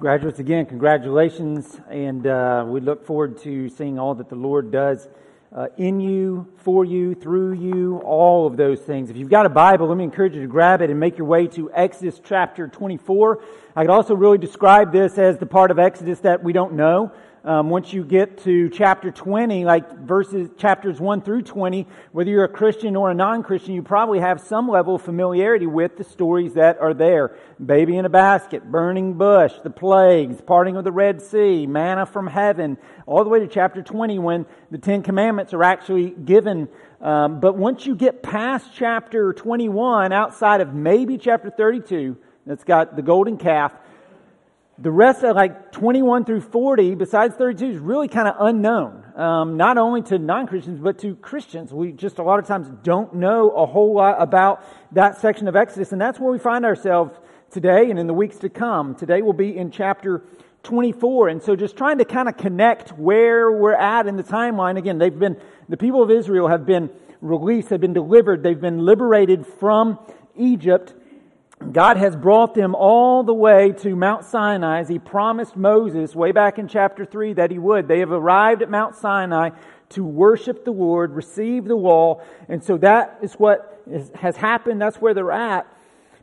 Graduates, again, congratulations, and uh, we look forward to seeing all that the Lord does uh, in you, for you, through you, all of those things. If you've got a Bible, let me encourage you to grab it and make your way to Exodus chapter 24. I could also really describe this as the part of Exodus that we don't know. Um, once you get to chapter 20, like verses, chapters 1 through 20, whether you're a Christian or a non-Christian, you probably have some level of familiarity with the stories that are there. Baby in a basket, burning bush, the plagues, parting of the Red Sea, manna from heaven, all the way to chapter 20 when the Ten Commandments are actually given. Um, but once you get past chapter 21, outside of maybe chapter 32, that's got the golden calf, the rest of like 21 through 40, besides 32, is really kind of unknown. Um, not only to non-Christians, but to Christians. We just a lot of times don't know a whole lot about that section of Exodus, and that's where we find ourselves today and in the weeks to come. Today we'll be in chapter 24, and so just trying to kind of connect where we're at in the timeline. Again, they've been, the people of Israel have been released, they've been delivered, they've been liberated from Egypt, God has brought them all the way to Mount Sinai as he promised Moses way back in chapter 3 that he would. They have arrived at Mount Sinai to worship the Lord, receive the law, and so that is what has happened. That's where they're at.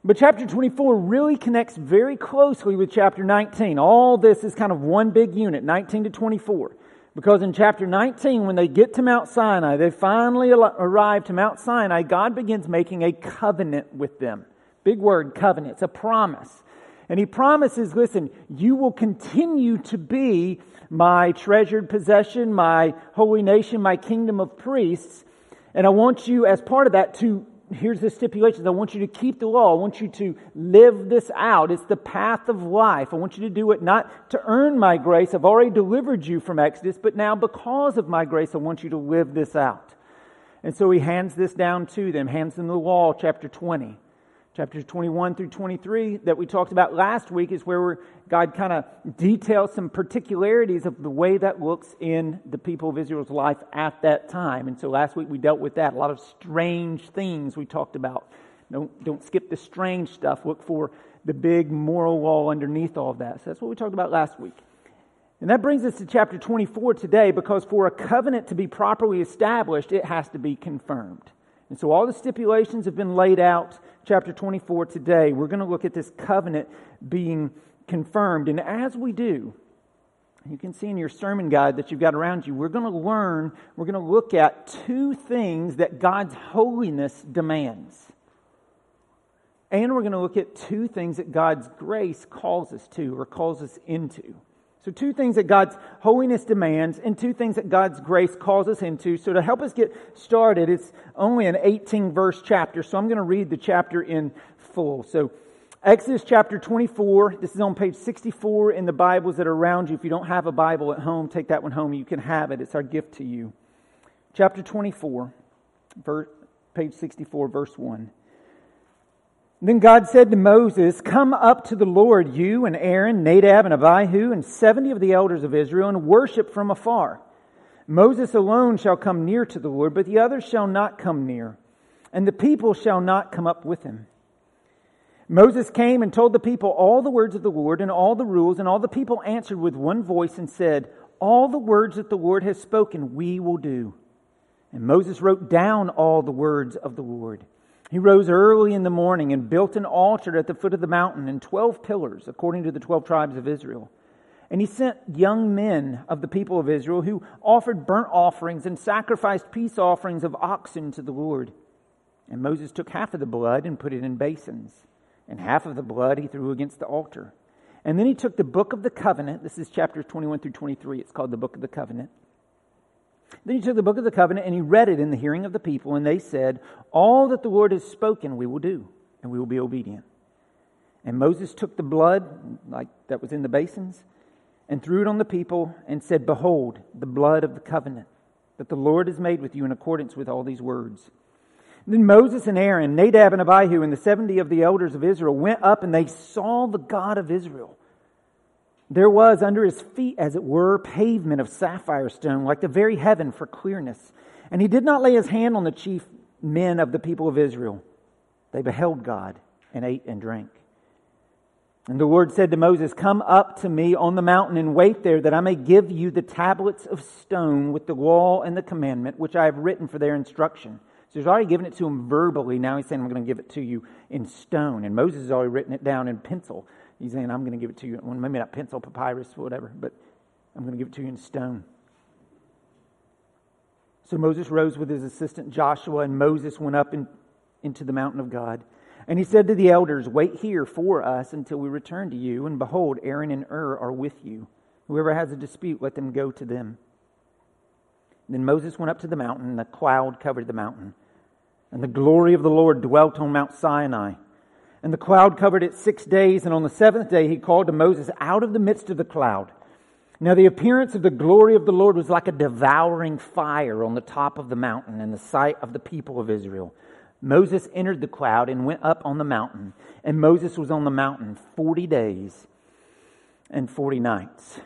But chapter 24 really connects very closely with chapter 19. All this is kind of one big unit, 19 to 24. Because in chapter 19, when they get to Mount Sinai, they finally arrive to Mount Sinai, God begins making a covenant with them. Big word, covenant. It's a promise. And he promises, listen, you will continue to be my treasured possession, my holy nation, my kingdom of priests. And I want you, as part of that, to, here's the stipulations. I want you to keep the law. I want you to live this out. It's the path of life. I want you to do it not to earn my grace. I've already delivered you from Exodus, but now because of my grace, I want you to live this out. And so he hands this down to them, hands them the law, chapter 20. Chapters 21 through 23 that we talked about last week is where God kind of details some particularities of the way that looks in the people of Israel's life at that time. And so last week we dealt with that. A lot of strange things we talked about. Don't, don't skip the strange stuff. Look for the big moral wall underneath all of that. So that's what we talked about last week. And that brings us to chapter 24 today because for a covenant to be properly established, it has to be confirmed. And so all the stipulations have been laid out chapter 24 today, we're going to look at this covenant being confirmed. And as we do, you can see in your sermon guide that you've got around you, we're going to learn, we're going to look at two things that God's holiness demands. And we're going to look at two things that God's grace calls us to or calls us into. So, two things that God's holiness demands, and two things that God's grace calls us into. So, to help us get started, it's only an 18 verse chapter, so I'm going to read the chapter in full. So, Exodus chapter 24, this is on page 64 in the Bibles that are around you. If you don't have a Bible at home, take that one home. You can have it, it's our gift to you. Chapter 24, verse, page 64, verse 1. Then God said to Moses, Come up to the Lord, you and Aaron, Nadab and Abihu, and seventy of the elders of Israel, and worship from afar. Moses alone shall come near to the Lord, but the others shall not come near, and the people shall not come up with him. Moses came and told the people all the words of the Lord and all the rules, and all the people answered with one voice and said, All the words that the Lord has spoken, we will do. And Moses wrote down all the words of the Lord. He rose early in the morning and built an altar at the foot of the mountain and 12 pillars, according to the 12 tribes of Israel. And he sent young men of the people of Israel who offered burnt offerings and sacrificed peace offerings of oxen to the Lord. And Moses took half of the blood and put it in basins, and half of the blood he threw against the altar. And then he took the book of the covenant. This is chapters 21 through 23. It's called the book of the covenant. Then he took the book of the covenant and he read it in the hearing of the people, and they said, All that the Lord has spoken we will do, and we will be obedient. And Moses took the blood, like that was in the basins, and threw it on the people, and said, Behold, the blood of the covenant that the Lord has made with you in accordance with all these words. Then Moses and Aaron, Nadab and Abihu, and the seventy of the elders of Israel went up, and they saw the God of Israel there was under his feet, as it were, pavement of sapphire stone, like the very heaven for clearness. And he did not lay his hand on the chief men of the people of Israel. They beheld God and ate and drank. And the Lord said to Moses, Come up to me on the mountain and wait there, that I may give you the tablets of stone with the law and the commandment, which I have written for their instruction. So he's already given it to him verbally. Now he's saying, I'm going to give it to you in stone. And Moses has already written it down in pencil. He's saying, I'm going to give it to you, well, maybe not pencil, papyrus, whatever, but I'm going to give it to you in stone. So Moses rose with his assistant Joshua, and Moses went up in, into the mountain of God. And he said to the elders, Wait here for us until we return to you. And behold, Aaron and Hur are with you. Whoever has a dispute, let them go to them. Then Moses went up to the mountain, and a cloud covered the mountain. And the glory of the Lord dwelt on Mount Sinai. And the cloud covered it six days, and on the seventh day he called to Moses out of the midst of the cloud. Now the appearance of the glory of the Lord was like a devouring fire on the top of the mountain in the sight of the people of Israel. Moses entered the cloud and went up on the mountain, and Moses was on the mountain 40 days and 40 nights.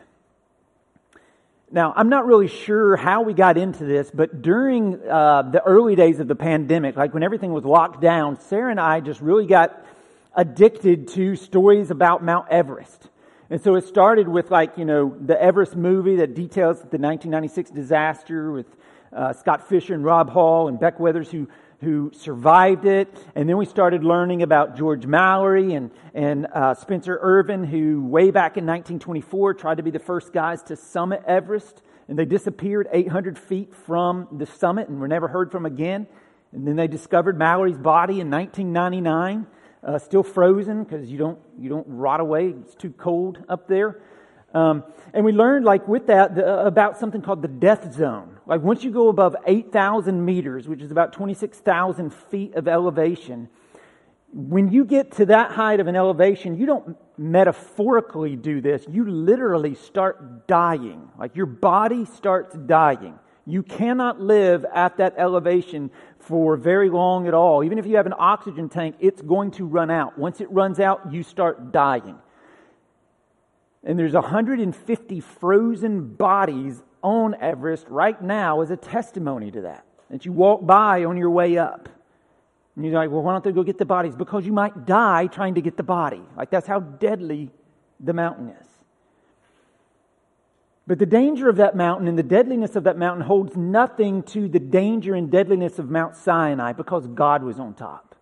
Now, I'm not really sure how we got into this, but during uh, the early days of the pandemic, like when everything was locked down, Sarah and I just really got addicted to stories about Mount Everest. And so it started with like, you know, the Everest movie that details the 1996 disaster with uh, Scott Fischer and Rob Hall and Beck Weathers who, who survived it. And then we started learning about George Mallory and, and uh, Spencer Irvine, who way back in 1924 tried to be the first guys to summit Everest. And they disappeared 800 feet from the summit and were never heard from again. And then they discovered Mallory's body in 1999 uh, still frozen because you don't you don't rot away. It's too cold up there. Um, and we learned, like with that, the, about something called the death zone. Like once you go above 8,000 meters, which is about 26,000 feet of elevation, when you get to that height of an elevation, you don't metaphorically do this. You literally start dying. Like your body starts dying. You cannot live at that elevation for very long at all. Even if you have an oxygen tank, it's going to run out. Once it runs out, you start dying. And there's 150 frozen bodies on Everest right now as a testimony to that. That you walk by on your way up. And you're like, well, why don't they go get the bodies? Because you might die trying to get the body. Like that's how deadly the mountain is. But the danger of that mountain and the deadliness of that mountain holds nothing to the danger and deadliness of Mount Sinai because God was on top.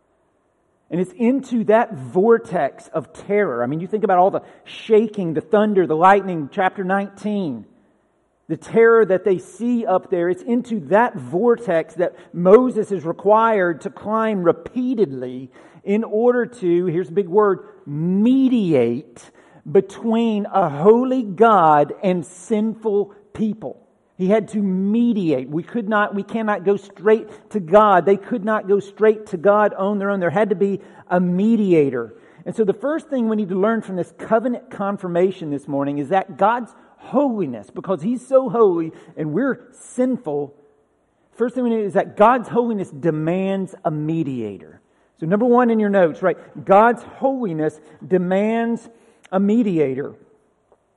And it's into that vortex of terror. I mean, you think about all the shaking, the thunder, the lightning, chapter 19, the terror that they see up there. It's into that vortex that Moses is required to climb repeatedly in order to, here's a big word, mediate between a holy God and sinful people. He had to mediate. We could not, we cannot go straight to God. They could not go straight to God on their own. There had to be a mediator. And so the first thing we need to learn from this covenant confirmation this morning is that God's holiness, because He's so holy and we're sinful, first thing we need is that God's holiness demands a mediator. So number one in your notes, right? God's holiness demands a mediator.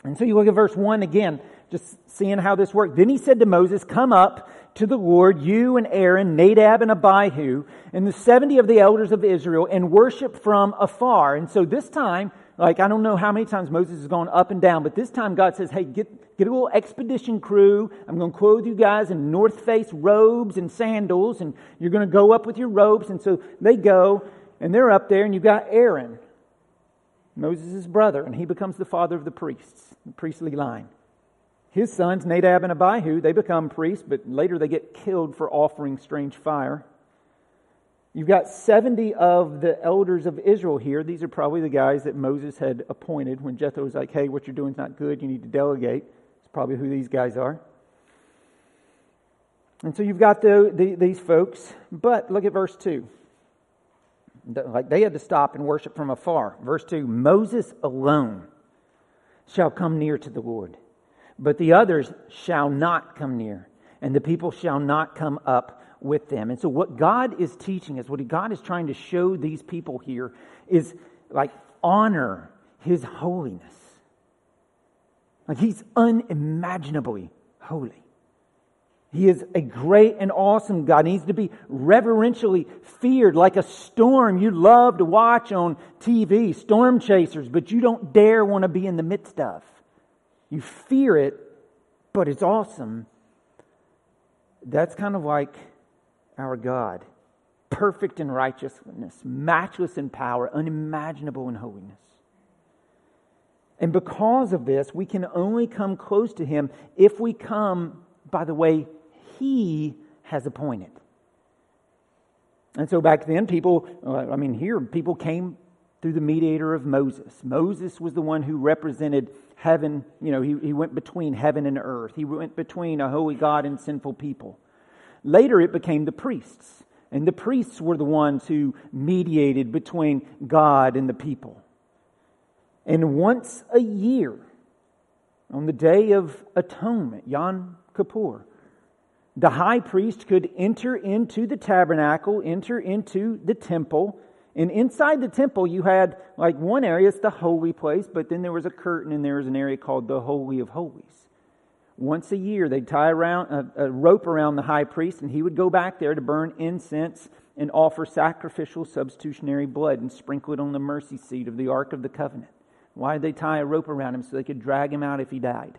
And so you look at verse 1 again, just seeing how this worked. Then he said to Moses, Come up to the Lord, you and Aaron, Nadab and Abihu, and the 70 of the elders of Israel, and worship from afar. And so this time, like I don't know how many times Moses has gone up and down, but this time God says, Hey, get, get a little expedition crew. I'm going to clothe you guys in North Face robes and sandals, and you're going to go up with your robes. And so they go, and they're up there, and you've got Aaron. Moses' brother, and he becomes the father of the priests, the priestly line. His sons, Nadab and Abihu, they become priests, but later they get killed for offering strange fire. You've got 70 of the elders of Israel here. These are probably the guys that Moses had appointed when Jethro was like, hey, what you're doing is not good. You need to delegate. It's probably who these guys are. And so you've got the, the, these folks. But look at verse 2 like they had to stop and worship from afar. Verse 2 Moses alone shall come near to the Lord, but the others shall not come near, and the people shall not come up with them. And so, what God is teaching us, what God is trying to show these people here, is like honor his holiness. Like he's unimaginably holy. He is a great and awesome God. He needs to be reverentially feared like a storm you love to watch on TV, storm chasers, but you don't dare want to be in the midst of. You fear it, but it's awesome. That's kind of like our God. Perfect in righteousness, matchless in power, unimaginable in holiness. And because of this, we can only come close to Him if we come by the way he has appointed. And so back then, people, I mean, here, people came through the mediator of Moses. Moses was the one who represented heaven. You know, he, he went between heaven and earth, he went between a holy God and sinful people. Later, it became the priests. And the priests were the ones who mediated between God and the people. And once a year, on the Day of Atonement, Yom Kippur, the high priest could enter into the tabernacle, enter into the temple. And inside the temple, you had like one area, it's the holy place, but then there was a curtain and there was an area called the Holy of Holies. Once a year, they'd tie around, a, a rope around the high priest, and he would go back there to burn incense and offer sacrificial substitutionary blood and sprinkle it on the mercy seat of the Ark of the Covenant. Why did they tie a rope around him? So they could drag him out if he died.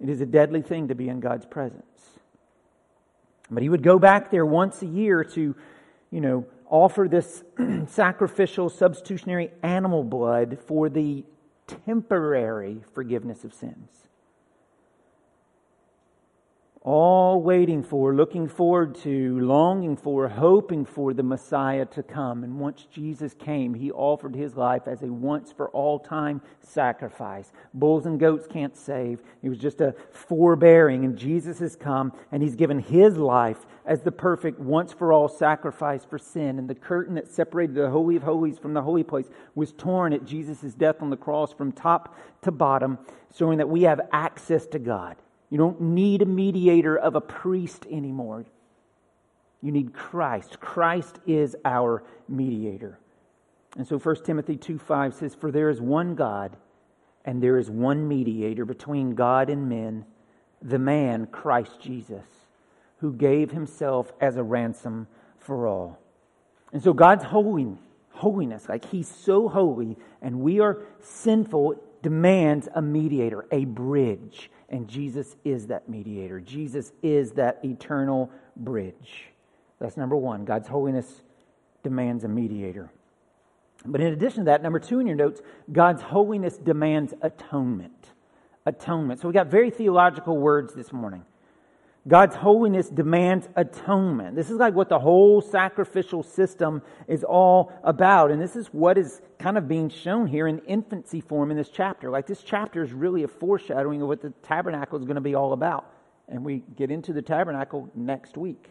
It is a deadly thing to be in God's presence. But he would go back there once a year to, you know, offer this sacrificial substitutionary animal blood for the temporary forgiveness of sins all waiting for, looking forward to, longing for, hoping for the Messiah to come. And once Jesus came, he offered his life as a once for all time sacrifice. Bulls and goats can't save. It was just a forbearing. And Jesus has come and he's given his life as the perfect once for all sacrifice for sin. And the curtain that separated the Holy of Holies from the holy place was torn at Jesus' death on the cross from top to bottom, showing that we have access to God. You don't need a mediator of a priest anymore. You need Christ. Christ is our mediator. And so 1 Timothy 2 5 says, For there is one God, and there is one mediator between God and men, the man, Christ Jesus, who gave himself as a ransom for all. And so God's holiness, like he's so holy, and we are sinful, demands a mediator, a bridge. And Jesus is that mediator. Jesus is that eternal bridge. That's number one. God's holiness demands a mediator. But in addition to that, number two in your notes, God's holiness demands atonement. Atonement. So we got very theological words this morning. God's holiness demands atonement. This is like what the whole sacrificial system is all about. And this is what is kind of being shown here in infancy form in this chapter. Like this chapter is really a foreshadowing of what the tabernacle is going to be all about. And we get into the tabernacle next week.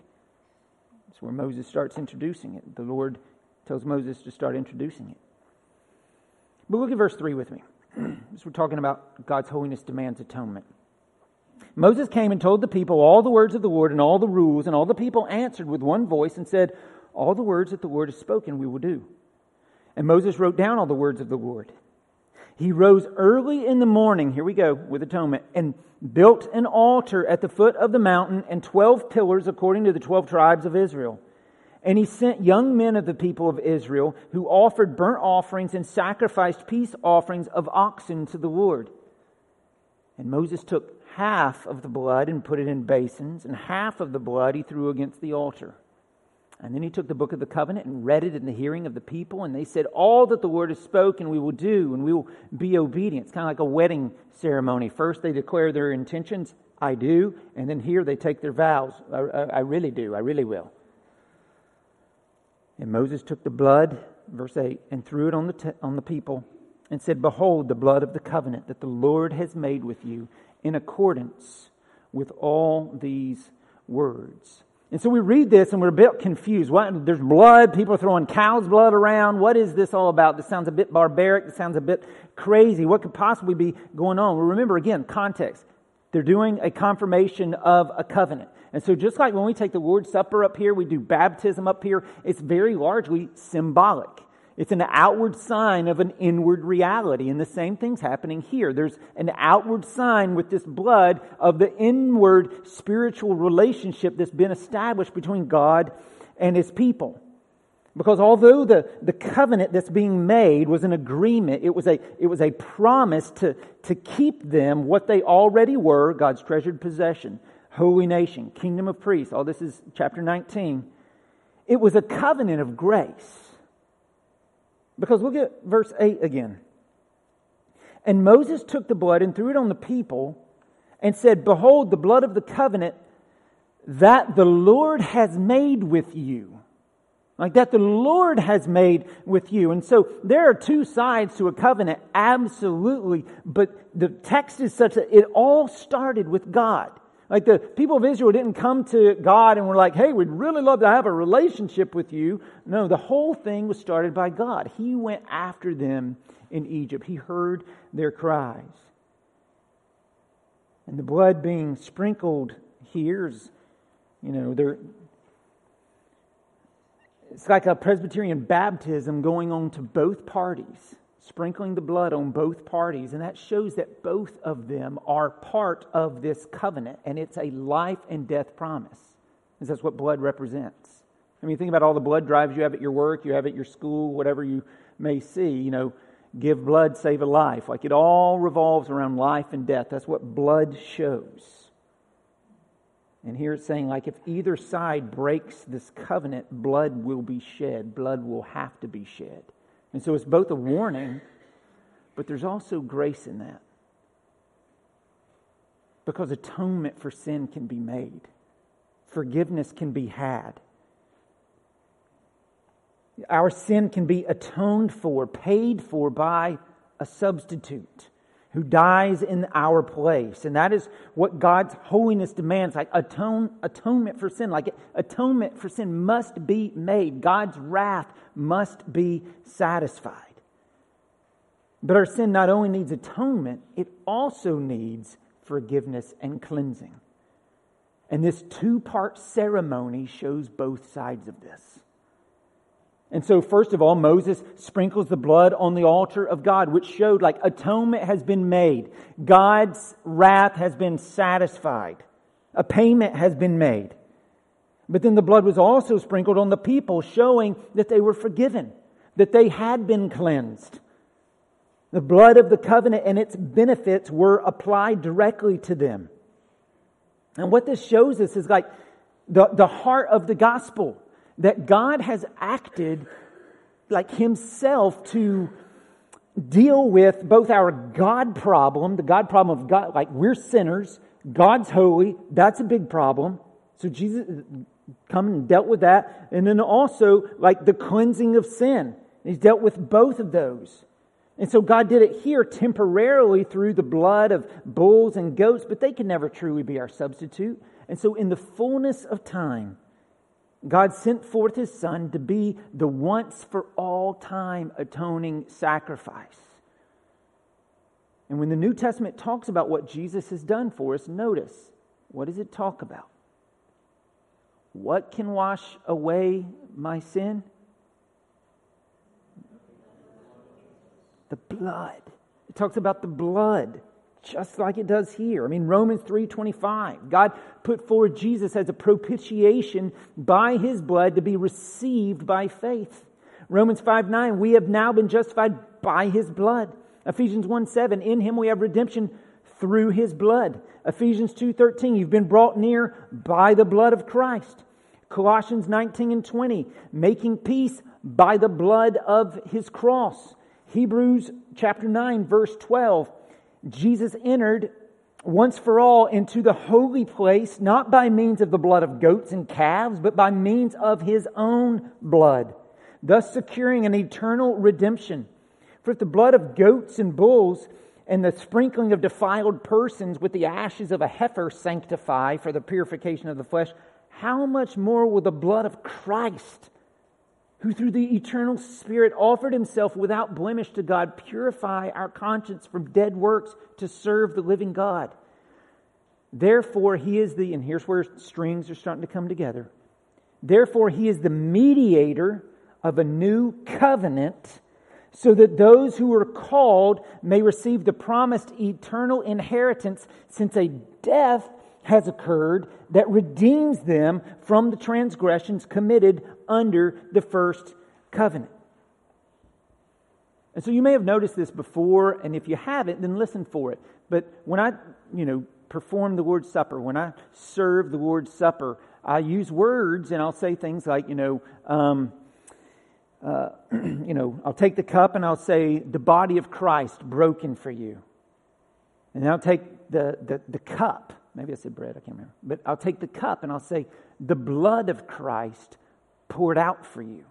That's where Moses starts introducing it. The Lord tells Moses to start introducing it. But look at verse 3 with me. As we're talking about God's holiness demands atonement. Moses came and told the people all the words of the Lord and all the rules, and all the people answered with one voice and said, All the words that the Lord has spoken we will do. And Moses wrote down all the words of the Lord. He rose early in the morning, here we go with atonement, and built an altar at the foot of the mountain and 12 pillars according to the 12 tribes of Israel. And he sent young men of the people of Israel who offered burnt offerings and sacrificed peace offerings of oxen to the Lord. And Moses took half of the blood and put it in basins, and half of the blood he threw against the altar. And then he took the book of the covenant and read it in the hearing of the people, and they said, All that the Lord has spoken, we will do, and we will be obedient. It's kind of like a wedding ceremony. First, they declare their intentions, I do, and then here they take their vows, I, I, I really do, I really will. And Moses took the blood, verse 8, and threw it on the, te- on the people, and said, Behold, the blood of the covenant that the Lord has made with you in accordance with all these words. And so we read this and we're a bit confused. What, there's blood, people are throwing cow's blood around. What is this all about? This sounds a bit barbaric. This sounds a bit crazy. What could possibly be going on? Well, remember again, context. They're doing a confirmation of a covenant. And so just like when we take the Lord's Supper up here, we do baptism up here, it's very largely symbolic. It's an outward sign of an inward reality. And the same thing's happening here. There's an outward sign with this blood of the inward spiritual relationship that's been established between God and his people. Because although the, the covenant that's being made was an agreement, it was a, it was a promise to, to keep them what they already were, God's treasured possession, holy nation, kingdom of priests. All this is chapter 19. It was a covenant of grace. Because look at verse 8 again. And Moses took the blood and threw it on the people and said, Behold, the blood of the covenant that the Lord has made with you. Like that the Lord has made with you. And so there are two sides to a covenant, absolutely. But the text is such that it all started with God. Like the people of Israel didn't come to God and were like, hey, we'd really love to have a relationship with you. No, the whole thing was started by God. He went after them in Egypt, He heard their cries. And the blood being sprinkled here is, you know, there. It's like a Presbyterian baptism going on to both parties sprinkling the blood on both parties. And that shows that both of them are part of this covenant. And it's a life and death promise. Because that's what blood represents. I mean, think about all the blood drives you have at your work, you have at your school, whatever you may see. You know, give blood, save a life. Like it all revolves around life and death. That's what blood shows. And here it's saying, like, if either side breaks this covenant, blood will be shed. Blood will have to be shed. And so it's both a warning, but there's also grace in that. Because atonement for sin can be made, forgiveness can be had. Our sin can be atoned for, paid for by a substitute who dies in our place. And that is what God's holiness demands. Like atone, atonement for sin. Like atonement for sin must be made. God's wrath must be satisfied. But our sin not only needs atonement, it also needs forgiveness and cleansing. And this two part ceremony shows both sides of this. And so, first of all, Moses sprinkles the blood on the altar of God, which showed like atonement has been made. God's wrath has been satisfied. A payment has been made. But then the blood was also sprinkled on the people, showing that they were forgiven, that they had been cleansed. The blood of the covenant and its benefits were applied directly to them. And what this shows us is like the, the heart of the gospel that God has acted like himself to deal with both our God problem, the God problem of God, like we're sinners, God's holy, that's a big problem. So Jesus come and dealt with that. And then also like the cleansing of sin. He's dealt with both of those. And so God did it here temporarily through the blood of bulls and goats, but they can never truly be our substitute. And so in the fullness of time, God sent forth his son to be the once for all time atoning sacrifice. And when the New Testament talks about what Jesus has done for us, notice what does it talk about? What can wash away my sin? The blood. It talks about the blood just like it does here. I mean, Romans 3:25. God put forward Jesus as a propitiation by his blood to be received by faith. Romans 5 9, we have now been justified by his blood. Ephesians 1 7, in him we have redemption through his blood. Ephesians 2 13, you've been brought near by the blood of Christ. Colossians 19 and 20, making peace by the blood of his cross. Hebrews chapter 9, verse 12, Jesus entered once for all into the holy place, not by means of the blood of goats and calves, but by means of his own blood, thus securing an eternal redemption. For if the blood of goats and bulls and the sprinkling of defiled persons with the ashes of a heifer sanctify for the purification of the flesh, how much more will the blood of Christ? Who through the eternal Spirit offered himself without blemish to God, purify our conscience from dead works to serve the living God. Therefore, he is the, and here's where strings are starting to come together. Therefore, he is the mediator of a new covenant so that those who are called may receive the promised eternal inheritance since a death has occurred that redeems them from the transgressions committed under the first covenant. And so you may have noticed this before, and if you haven't, then listen for it. But when I, you know, perform the Lord's Supper, when I serve the Lord's Supper, I use words and I'll say things like, you know, um, uh, you know, I'll take the cup and I'll say, the body of Christ broken for you. And I'll take the, the, the cup. Maybe I said bread, I can't remember. But I'll take the cup and I'll say, the blood of Christ poured out for you.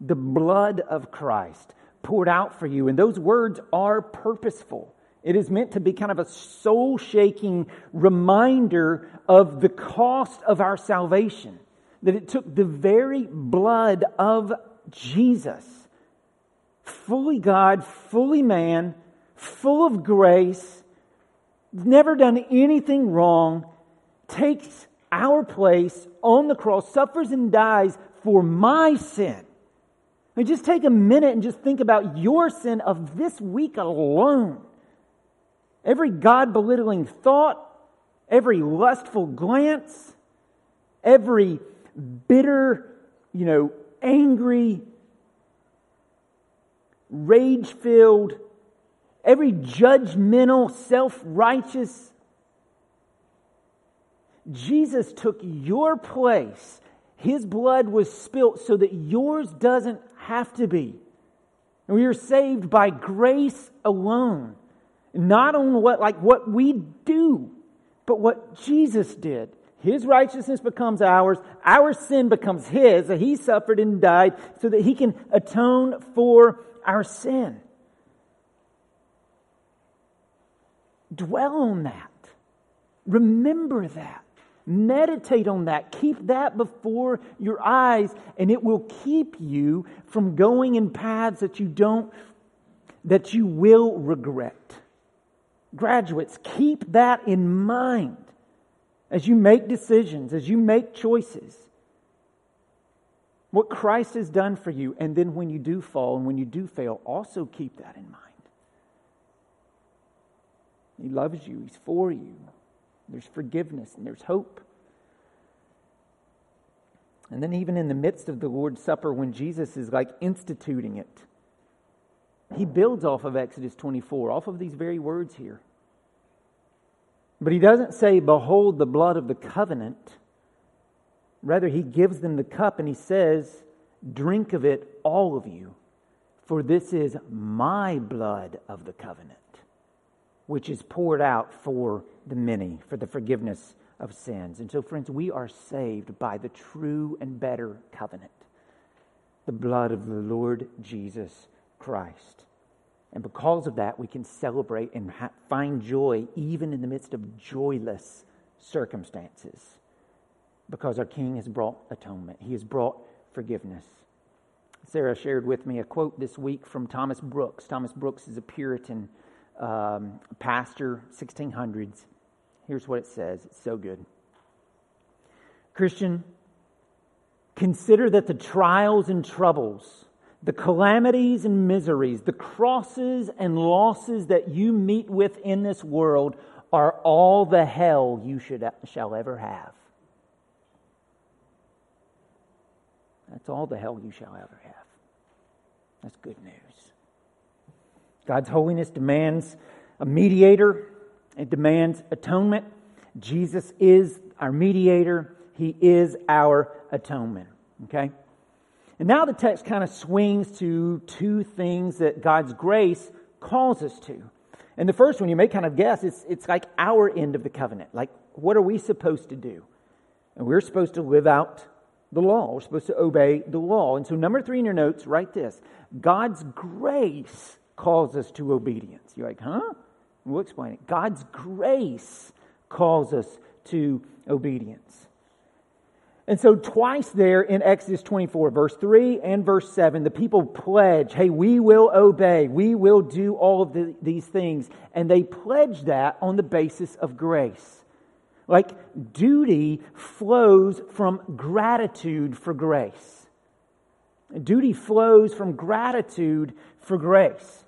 The blood of Christ poured out for you. And those words are purposeful. It is meant to be kind of a soul shaking reminder of the cost of our salvation. That it took the very blood of Jesus, fully God, fully man, full of grace, never done anything wrong, takes our place on the cross, suffers and dies for my sin. I mean, just take a minute and just think about your sin of this week alone. Every God belittling thought, every lustful glance, every bitter, you know, angry, rage filled, every judgmental, self righteous. Jesus took your place. His blood was spilt so that yours doesn't have to be. And we are saved by grace alone. Not on what like what we do, but what Jesus did. His righteousness becomes ours. Our sin becomes His. He suffered and died so that He can atone for our sin. Dwell on that. Remember that. Meditate on that. Keep that before your eyes, and it will keep you from going in paths that you don't, that you will regret. Graduates, keep that in mind as you make decisions, as you make choices. What Christ has done for you, and then when you do fall and when you do fail, also keep that in mind. He loves you, He's for you. There's forgiveness and there's hope. And then, even in the midst of the Lord's Supper, when Jesus is like instituting it, he builds off of Exodus 24, off of these very words here. But he doesn't say, Behold the blood of the covenant. Rather, he gives them the cup and he says, Drink of it, all of you, for this is my blood of the covenant, which is poured out for the many, for the forgiveness of sins. And so, friends, we are saved by the true and better covenant the blood of the Lord Jesus Christ. And because of that, we can celebrate and ha- find joy even in the midst of joyless circumstances. Because our King has brought atonement, He has brought forgiveness. Sarah shared with me a quote this week from Thomas Brooks. Thomas Brooks is a Puritan um, pastor, 1600s. Here's what it says it's so good. Christian, consider that the trials and troubles the calamities and miseries, the crosses and losses that you meet with in this world are all the hell you should, shall ever have. That's all the hell you shall ever have. That's good news. God's holiness demands a mediator, it demands atonement. Jesus is our mediator, He is our atonement. Okay? And now the text kind of swings to two things that God's grace calls us to. And the first one, you may kind of guess, it's, it's like our end of the covenant. Like, what are we supposed to do? And we're supposed to live out the law. We're supposed to obey the law. And so, number three in your notes, write this God's grace calls us to obedience. You're like, huh? We'll explain it. God's grace calls us to obedience. And so, twice there in Exodus 24, verse 3 and verse 7, the people pledge, hey, we will obey, we will do all of the, these things. And they pledge that on the basis of grace. Like duty flows from gratitude for grace. Duty flows from gratitude for grace.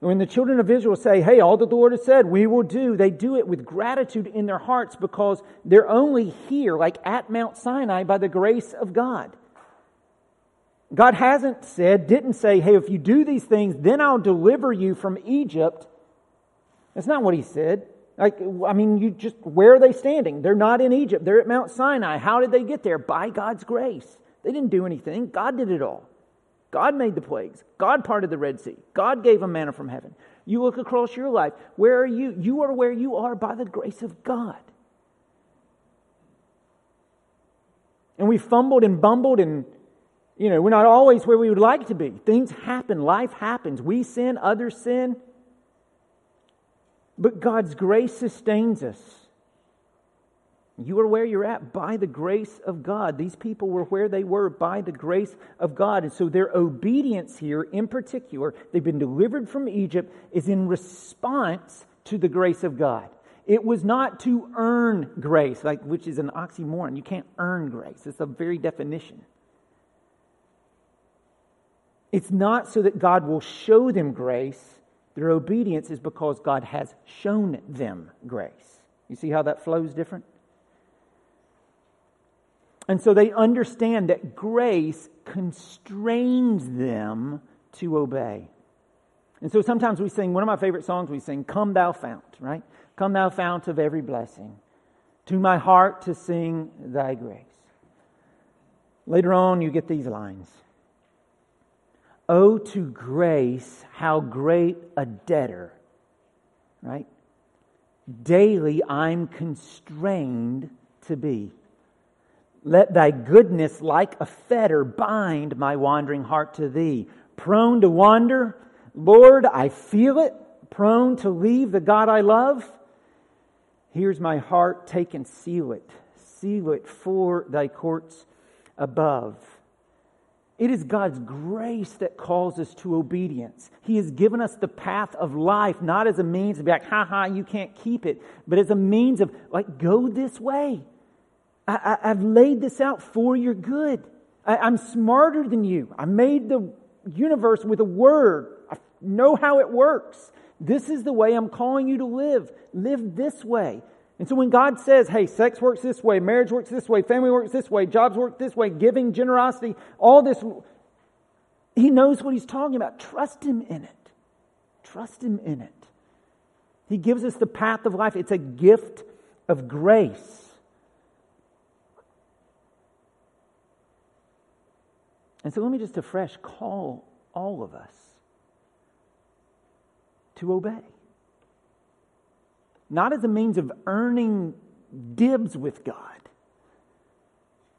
When the children of Israel say, Hey, all that the Lord has said, we will do, they do it with gratitude in their hearts because they're only here, like at Mount Sinai, by the grace of God. God hasn't said, didn't say, Hey, if you do these things, then I'll deliver you from Egypt. That's not what he said. Like, I mean, you just, where are they standing? They're not in Egypt. They're at Mount Sinai. How did they get there? By God's grace. They didn't do anything. God did it all. God made the plagues. God parted the Red Sea. God gave them manna from heaven. You look across your life. Where are you? You are where you are by the grace of God. And we fumbled and bumbled and, you know, we're not always where we would like to be. Things happen. Life happens. We sin, others sin. But God's grace sustains us. You are where you're at by the grace of God. These people were where they were by the grace of God. And so their obedience here, in particular, they've been delivered from Egypt, is in response to the grace of God. It was not to earn grace, like which is an oxymoron. You can't earn grace. It's the very definition. It's not so that God will show them grace. Their obedience is because God has shown them grace. You see how that flows different? And so they understand that grace constrains them to obey. And so sometimes we sing, one of my favorite songs, we sing, Come Thou Fount, right? Come Thou Fount of every blessing, to my heart to sing thy grace. Later on, you get these lines Oh, to grace, how great a debtor, right? Daily I'm constrained to be. Let thy goodness like a fetter bind my wandering heart to thee. Prone to wander, Lord, I feel it. Prone to leave the God I love. Here's my heart, take and seal it. Seal it for thy courts above. It is God's grace that calls us to obedience. He has given us the path of life, not as a means to be like, ha ha, you can't keep it, but as a means of, like, go this way. I, have laid this out for your good. I, I'm smarter than you. I made the universe with a word. I know how it works. This is the way I'm calling you to live. Live this way. And so when God says, hey, sex works this way, marriage works this way, family works this way, jobs work this way, giving, generosity, all this, He knows what He's talking about. Trust Him in it. Trust Him in it. He gives us the path of life. It's a gift of grace. And so let me just afresh call all of us to obey. Not as a means of earning dibs with God,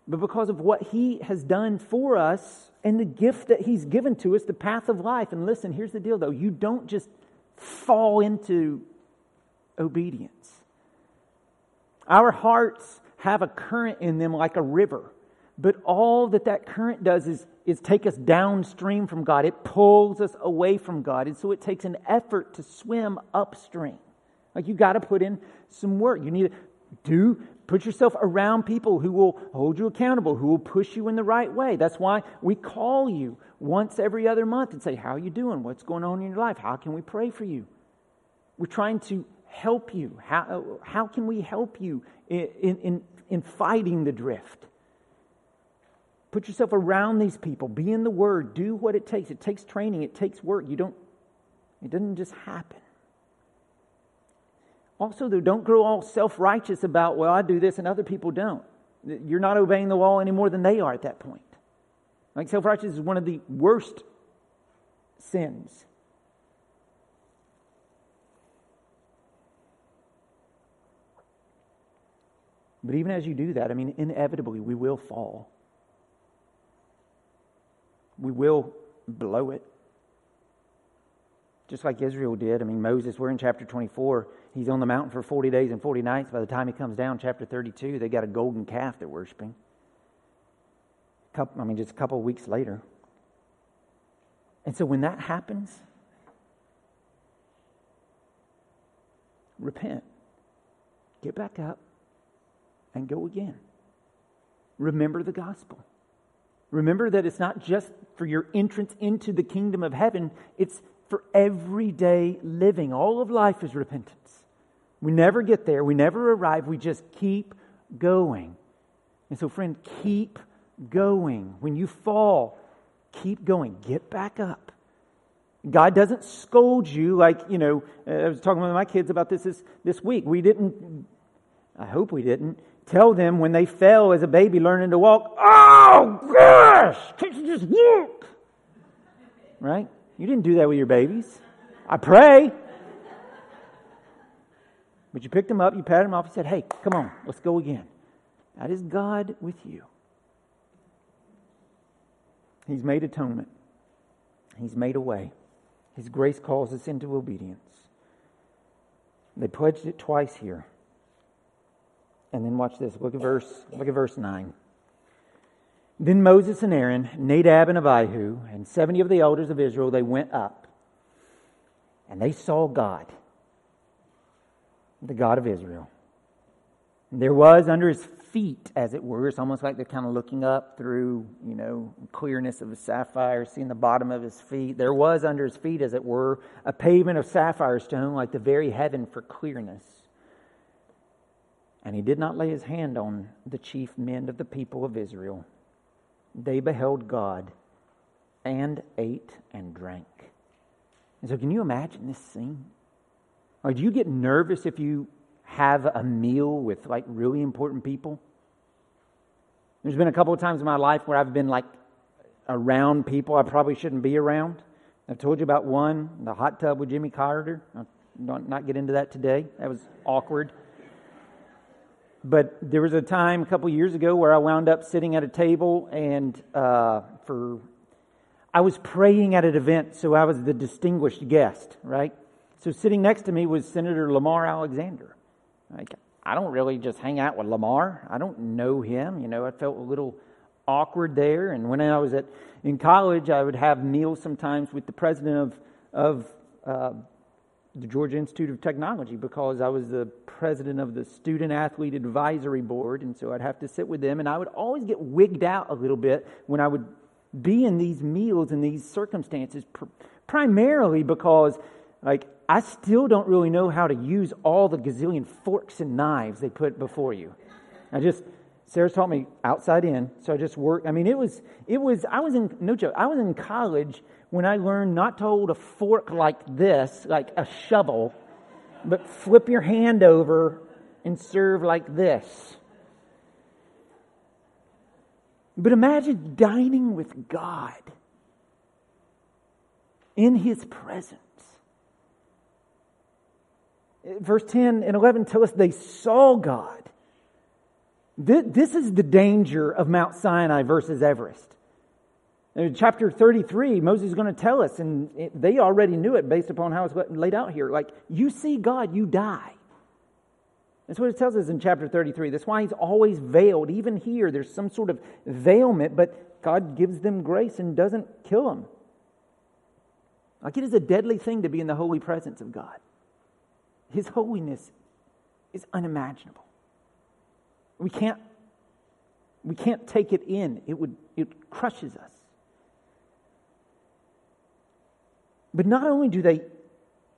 but because of what He has done for us and the gift that He's given to us, the path of life. And listen, here's the deal though you don't just fall into obedience. Our hearts have a current in them like a river. But all that that current does is, is take us downstream from God. It pulls us away from God. And so it takes an effort to swim upstream. Like you got to put in some work. You need to do, put yourself around people who will hold you accountable, who will push you in the right way. That's why we call you once every other month and say, How are you doing? What's going on in your life? How can we pray for you? We're trying to help you. How, how can we help you in, in, in fighting the drift? Put yourself around these people. Be in the Word. Do what it takes. It takes training. It takes work. You don't, it doesn't just happen. Also, though, don't grow all self righteous about, well, I do this and other people don't. You're not obeying the law any more than they are at that point. Like self righteous is one of the worst sins. But even as you do that, I mean, inevitably we will fall we will blow it. Just like Israel did. I mean, Moses, we're in chapter 24. He's on the mountain for 40 days and 40 nights. By the time he comes down, chapter 32, they got a golden calf they're worshiping. Couple, I mean, just a couple weeks later. And so when that happens, repent, get back up, and go again. Remember the gospel. Remember that it's not just for your entrance into the kingdom of heaven, it's for everyday living. All of life is repentance. We never get there, we never arrive, we just keep going. And so, friend, keep going. When you fall, keep going. Get back up. God doesn't scold you like, you know, I was talking with my kids about this this, this week. We didn't, I hope we didn't, tell them when they fell as a baby learning to walk, oh gosh, can't you just walk? Right? You didn't do that with your babies. I pray. But you picked them up, you patted them off, you said, hey, come on, let's go again. That is God with you. He's made atonement. He's made a way. His grace calls us into obedience. They pledged it twice here. And then watch this. Look at verse, look at verse 9. Then Moses and Aaron, Nadab and Abihu, and 70 of the elders of Israel, they went up. And they saw God, the God of Israel. There was under his feet, as it were. It's almost like they're kind of looking up through, you know, clearness of a sapphire, seeing the bottom of his feet. There was under his feet, as it were, a pavement of sapphire stone, like the very heaven for clearness. And he did not lay his hand on the chief men of the people of Israel. They beheld God and ate and drank. And so, can you imagine this scene? Or do you get nervous if you have a meal with like really important people? There's been a couple of times in my life where I've been like around people I probably shouldn't be around. I've told you about one, the hot tub with Jimmy Carter. I'll not get into that today. That was awkward. But there was a time a couple years ago where I wound up sitting at a table and uh, for I was praying at an event, so I was the distinguished guest, right? So sitting next to me was Senator Lamar Alexander. Like, I don't really just hang out with Lamar. I don't know him. You know, I felt a little awkward there. And when I was at in college, I would have meals sometimes with the president of of uh, the Georgia Institute of Technology because I was the president of the Student Athlete Advisory Board, and so I'd have to sit with them, and I would always get wigged out a little bit when I would be in these meals in these circumstances, pr- primarily because like I still don't really know how to use all the gazillion forks and knives they put before you. I just Sarah taught me outside in, so I just worked. I mean, it was it was I was in no joke. I was in college when I learned not to hold a fork like this, like a shovel, but flip your hand over and serve like this. But imagine dining with God in His presence. Verse 10 and 11 tell us they saw God. This is the danger of Mount Sinai versus Everest. In chapter 33, Moses is going to tell us, and they already knew it based upon how it's laid out here. Like, you see God, you die. That's what it tells us in chapter 33. That's why he's always veiled. Even here, there's some sort of veilment, but God gives them grace and doesn't kill them. Like, it is a deadly thing to be in the holy presence of God. His holiness is unimaginable. We can't, we can't take it in. It would it crushes us. But not only do they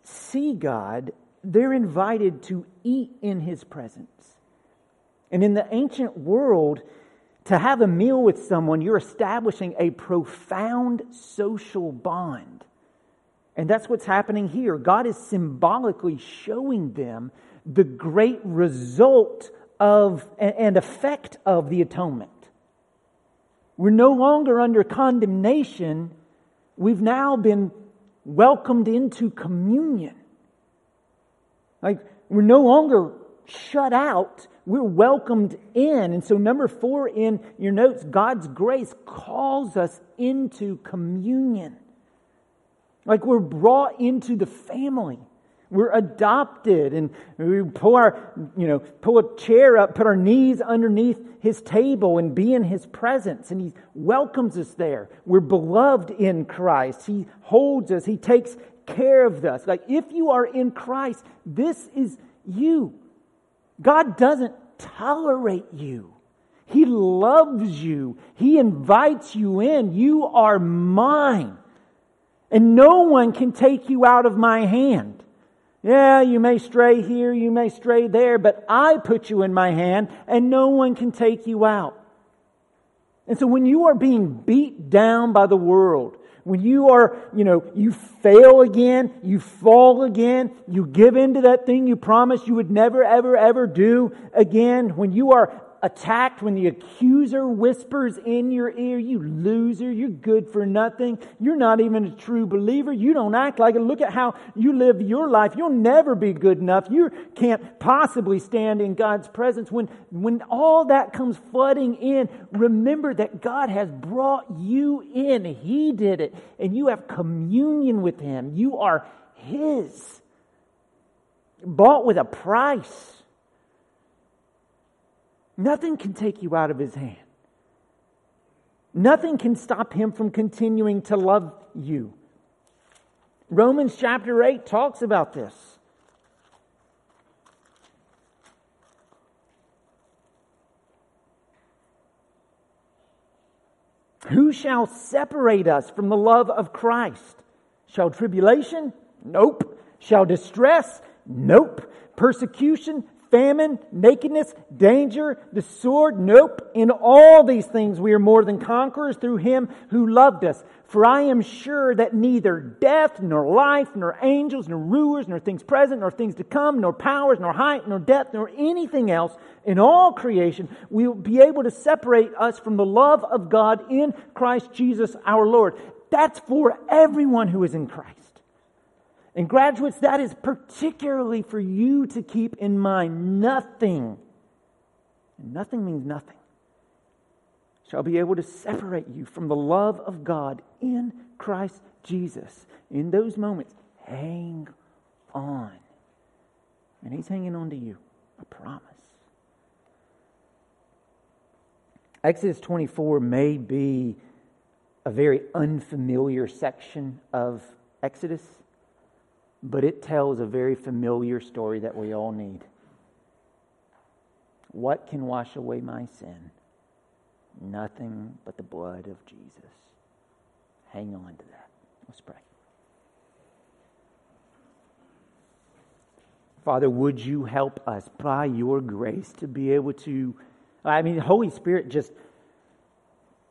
see God, they're invited to eat in his presence. And in the ancient world, to have a meal with someone, you're establishing a profound social bond. And that's what's happening here. God is symbolically showing them the great result of and effect of the atonement. We're no longer under condemnation. We've now been welcomed into communion. Like, we're no longer shut out, we're welcomed in. And so, number four in your notes, God's grace calls us into communion. Like, we're brought into the family. We're adopted and we pull our, you know, pull a chair up, put our knees underneath his table and be in his presence. And he welcomes us there. We're beloved in Christ. He holds us. He takes care of us. Like if you are in Christ, this is you. God doesn't tolerate you. He loves you. He invites you in. You are mine. And no one can take you out of my hand. Yeah, you may stray here, you may stray there, but I put you in my hand and no one can take you out. And so when you are being beat down by the world, when you are, you know, you fail again, you fall again, you give in to that thing you promised you would never, ever, ever do again, when you are attacked when the accuser whispers in your ear, you loser, you're good for nothing, you're not even a true believer, you don't act like it. Look at how you live your life. You'll never be good enough. You can't possibly stand in God's presence. When, when all that comes flooding in, remember that God has brought you in. He did it. And you have communion with Him. You are His. Bought with a price. Nothing can take you out of his hand. Nothing can stop him from continuing to love you. Romans chapter 8 talks about this. Who shall separate us from the love of Christ? Shall tribulation? Nope. Shall distress? Nope. Persecution? Famine, nakedness, danger, the sword? Nope. In all these things we are more than conquerors through him who loved us. For I am sure that neither death, nor life, nor angels, nor rulers, nor things present, nor things to come, nor powers, nor height, nor depth, nor anything else in all creation will be able to separate us from the love of God in Christ Jesus our Lord. That's for everyone who is in Christ. And graduates, that is particularly for you to keep in mind. Nothing, and nothing means nothing, shall be able to separate you from the love of God in Christ Jesus. In those moments, hang on. And He's hanging on to you. I promise. Exodus 24 may be a very unfamiliar section of Exodus but it tells a very familiar story that we all need. What can wash away my sin? Nothing but the blood of Jesus. Hang on to that. Let's pray. Father, would you help us by your grace to be able to, I mean, Holy Spirit, just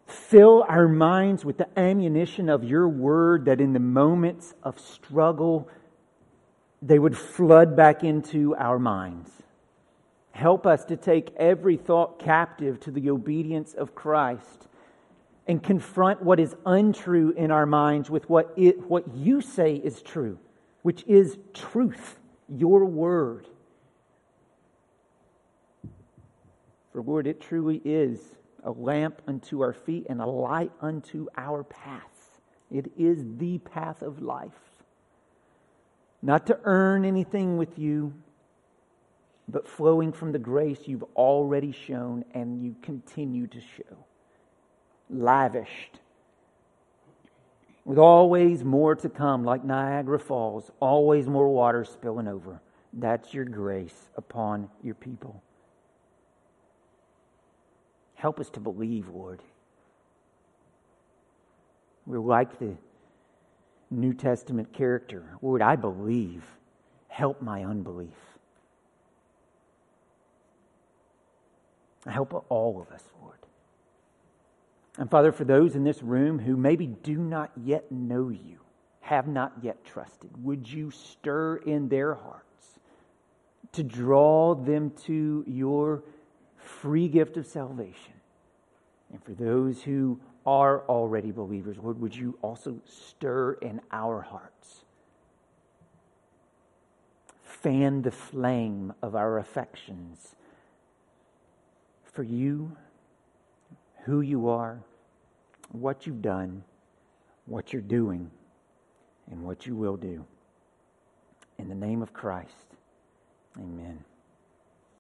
fill our minds with the ammunition of your word that in the moments of struggle, they would flood back into our minds. Help us to take every thought captive to the obedience of Christ and confront what is untrue in our minds with what, it, what you say is true, which is truth, your word. For, Lord, it truly is a lamp unto our feet and a light unto our path. It is the path of life not to earn anything with you, but flowing from the grace you've already shown and you continue to show. Lavished. With always more to come, like Niagara Falls, always more water spilling over. That's your grace upon your people. Help us to believe, Lord. We're like the New Testament character. Lord, I believe. Help my unbelief. Help all of us, Lord. And Father, for those in this room who maybe do not yet know you, have not yet trusted, would you stir in their hearts to draw them to your free gift of salvation? And for those who are already believers, Lord, would you also stir in our hearts? Fan the flame of our affections for you, who you are, what you've done, what you're doing, and what you will do. In the name of Christ, amen.